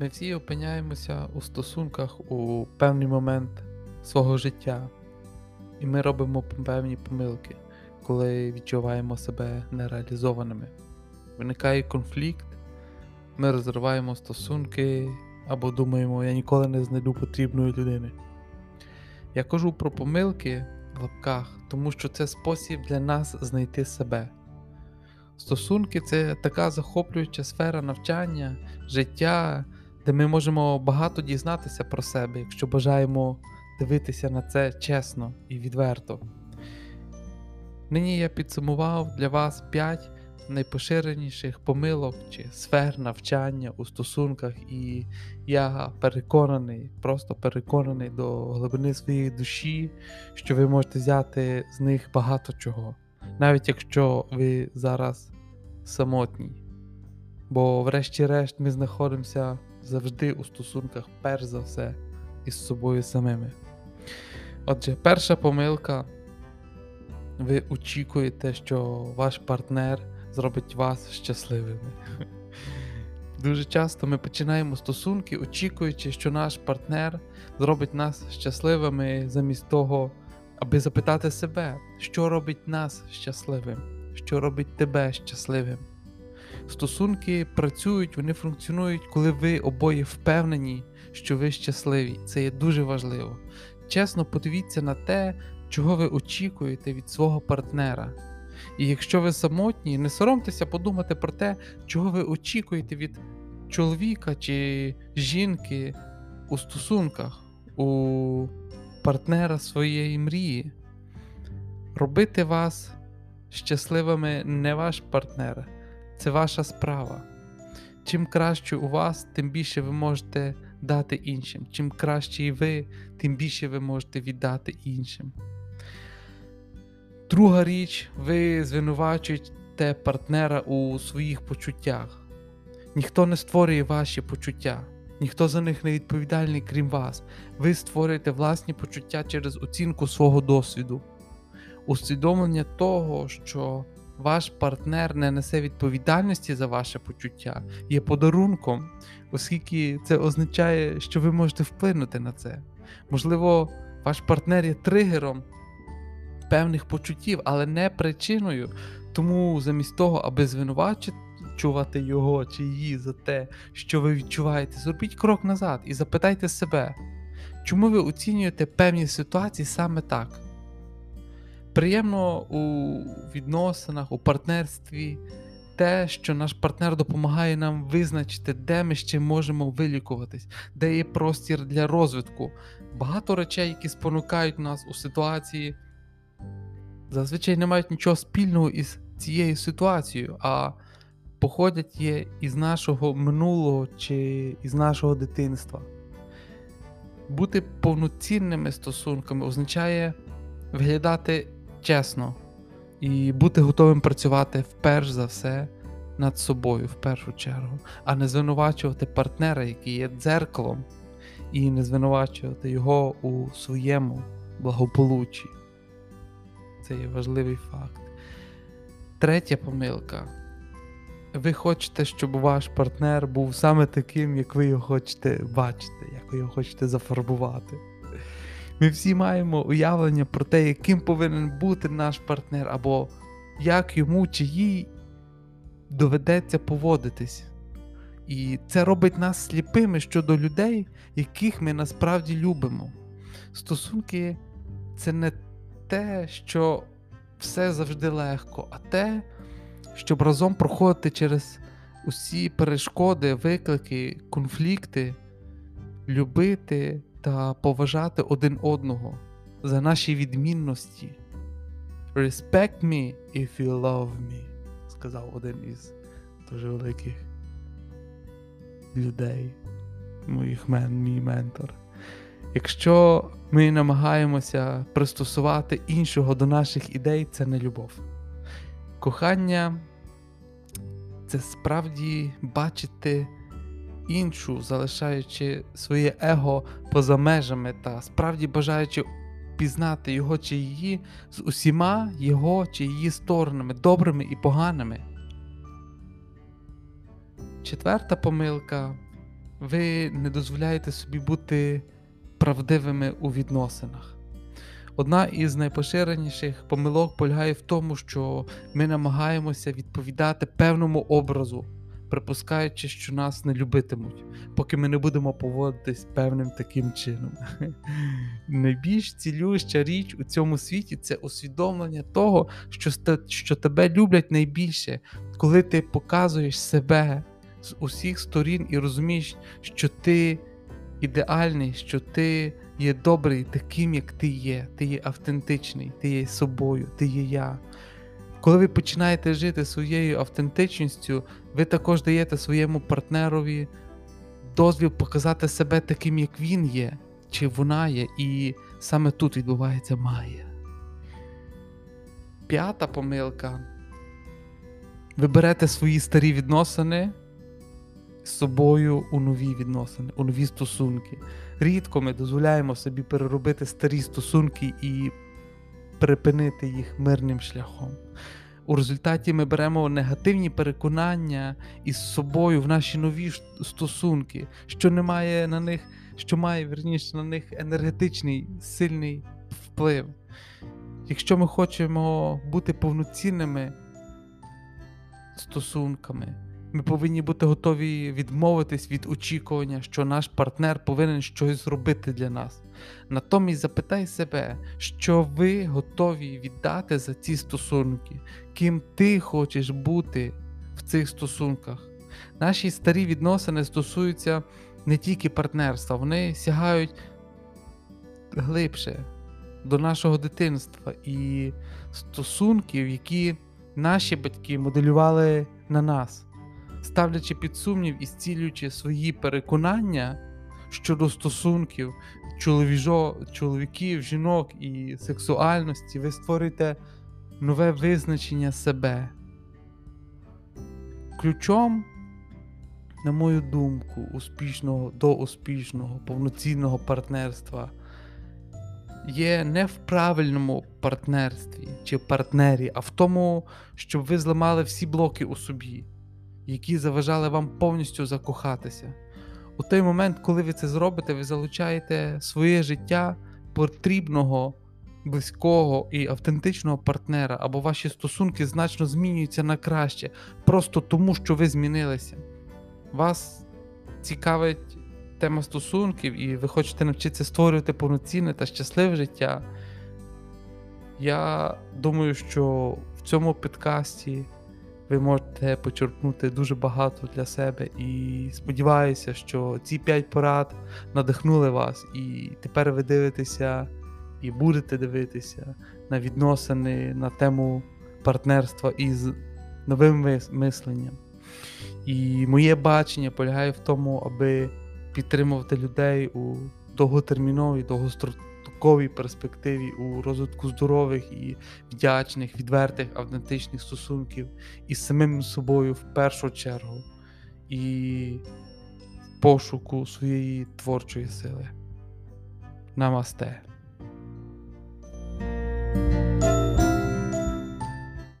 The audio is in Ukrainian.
Ми всі опиняємося у стосунках у певний момент свого життя, і ми робимо певні помилки, коли відчуваємо себе нереалізованими. Виникає конфлікт, ми розриваємо стосунки або думаємо, я ніколи не знайду потрібної людини. Я кажу про помилки в лапках, тому що це спосіб для нас знайти себе. Стосунки це така захоплююча сфера навчання, життя, де ми можемо багато дізнатися про себе, якщо бажаємо дивитися на це чесно і відверто. Нині я підсумував для вас 5 найпоширеніших помилок чи сфер навчання у стосунках, і я переконаний, просто переконаний до глибини своєї душі, що ви можете взяти з них багато чого, навіть якщо ви зараз самотній. Бо, врешті-решт, ми знаходимося завжди у стосунках, перш за все, із собою самими. Отже, перша помилка. Ви очікуєте, що ваш партнер зробить вас щасливими. Дуже часто ми починаємо стосунки, очікуючи, що наш партнер зробить нас щасливими замість того, аби запитати себе, що робить нас щасливим, що робить тебе щасливим. Стосунки працюють, вони функціонують, коли ви обоє впевнені, що ви щасливі. Це є дуже важливо. Чесно подивіться на те, чого ви очікуєте від свого партнера. І якщо ви самотні, не соромтеся подумати про те, чого ви очікуєте від чоловіка чи жінки у стосунках, у партнера своєї мрії. Робити вас щасливими не ваш партнер, це ваша справа. Чим краще у вас, тим більше ви можете дати іншим. Чим краще і ви, тим більше ви можете віддати іншим. Друга річ, ви звинувачуєте партнера у своїх почуттях. Ніхто не створює ваші почуття, ніхто за них не відповідальний, крім вас. Ви створюєте власні почуття через оцінку свого досвіду, усвідомлення того, що ваш партнер не несе відповідальності за ваше почуття, є подарунком, оскільки це означає, що ви можете вплинути на це. Можливо, ваш партнер є тригером певних почуттів, але не причиною. Тому замість того, аби звинувачувати його чи її за те, що ви відчуваєте, зробіть крок назад і запитайте себе, чому ви оцінюєте певні ситуації саме так. Приємно у відносинах, у партнерстві те, що наш партнер допомагає нам визначити, де ми ще можемо вилікуватись, де є простір для розвитку. Багато речей, які спонукають нас у ситуації зазвичай не мають нічого спільного із цією ситуацією, а походять є із нашого минулого чи із нашого дитинства. Бути повноцінними стосунками означає виглядати чесно і бути готовим працювати вперш за все над собою в першу чергу, а не звинувачувати партнера, який є дзеркалом, і не звинувачувати його у своєму благополуччі це є важливий факт. Третя помилка. Ви хочете, щоб ваш партнер був саме таким, як ви його хочете бачити, як ви його хочете зафарбувати. Ми всі маємо уявлення про те, яким повинен бути наш партнер, або як йому чи їй доведеться поводитись. І це робить нас сліпими щодо людей, яких ми насправді любимо. Стосунки це не те, що все завжди легко, а те, щоб разом проходити через усі перешкоди, виклики, конфлікти, любити та поважати один одного за наші відмінності. Respect me if you love me, сказав один із дуже великих людей, моїх мен, мій ментор. Якщо ми намагаємося пристосувати іншого до наших ідей, це не любов. Кохання це справді бачити іншу, залишаючи своє его поза межами та справді бажаючи пізнати його чи її з усіма його чи її сторонами, добрими і поганими. Четверта помилка ви не дозволяєте собі бути правдивими у відносинах. Одна із найпоширеніших помилок полягає в тому, що ми намагаємося відповідати певному образу, припускаючи, що нас не любитимуть, поки ми не будемо поводитись певним таким чином. Найбільш цілюща річ у цьому світі це усвідомлення того, що, що тебе люблять найбільше, коли ти показуєш себе з усіх сторін і розумієш, що ти ідеальний, що ти є добрий таким, як ти є. Ти є автентичний, ти є собою, ти є я. Коли ви починаєте жити своєю автентичністю, ви також даєте своєму партнерові дозвіл показати себе таким, як він є, чи вона є, і саме тут відбувається магія. П'ята помилка. Ви берете свої старі відносини з собою у нові відносини, у нові стосунки. Рідко ми дозволяємо собі переробити старі стосунки і припинити їх мирним шляхом. У результаті ми беремо негативні переконання із собою в наші нові стосунки, що не має на них, що має верніше на них енергетичний сильний вплив. Якщо ми хочемо бути повноцінними стосунками, ми повинні бути готові відмовитись від очікування, що наш партнер повинен щось зробити для нас. Натомість запитай себе, що ви готові віддати за ці стосунки, ким ти хочеш бути в цих стосунках. Наші старі відносини стосуються не тільки партнерства, вони сягають глибше до нашого дитинства і стосунків, які наші батьки моделювали на нас ставлячи під сумнів і зцілюючи свої переконання щодо стосунків чоловіжо, чоловіків, жінок і сексуальності, ви створите нове визначення себе. Ключом, на мою думку, успішного до успішного, повноцінного партнерства є не в правильному партнерстві чи партнері, а в тому, щоб ви зламали всі блоки у собі які заважали вам повністю закохатися. У той момент, коли ви це зробите, ви залучаєте своє життя потрібного, близького і автентичного партнера, або ваші стосунки значно змінюються на краще, просто тому, що ви змінилися. Вас цікавить тема стосунків, і ви хочете навчитися створювати повноцінне та щасливе життя. Я думаю, що в цьому підкасті ви можете почерпнути дуже багато для себе. І сподіваюся, що ці 5 порад надихнули вас, і тепер ви дивитеся і будете дивитися на відносини, на тему партнерства із новим мисленням. І моє бачення полягає в тому, аби підтримувати людей у довготерміновій, довгостроковій довгостроковій перспективі у розвитку здорових і вдячних, відвертих, автентичних стосунків із самим собою в першу чергу і пошуку своєї творчої сили. Намасте.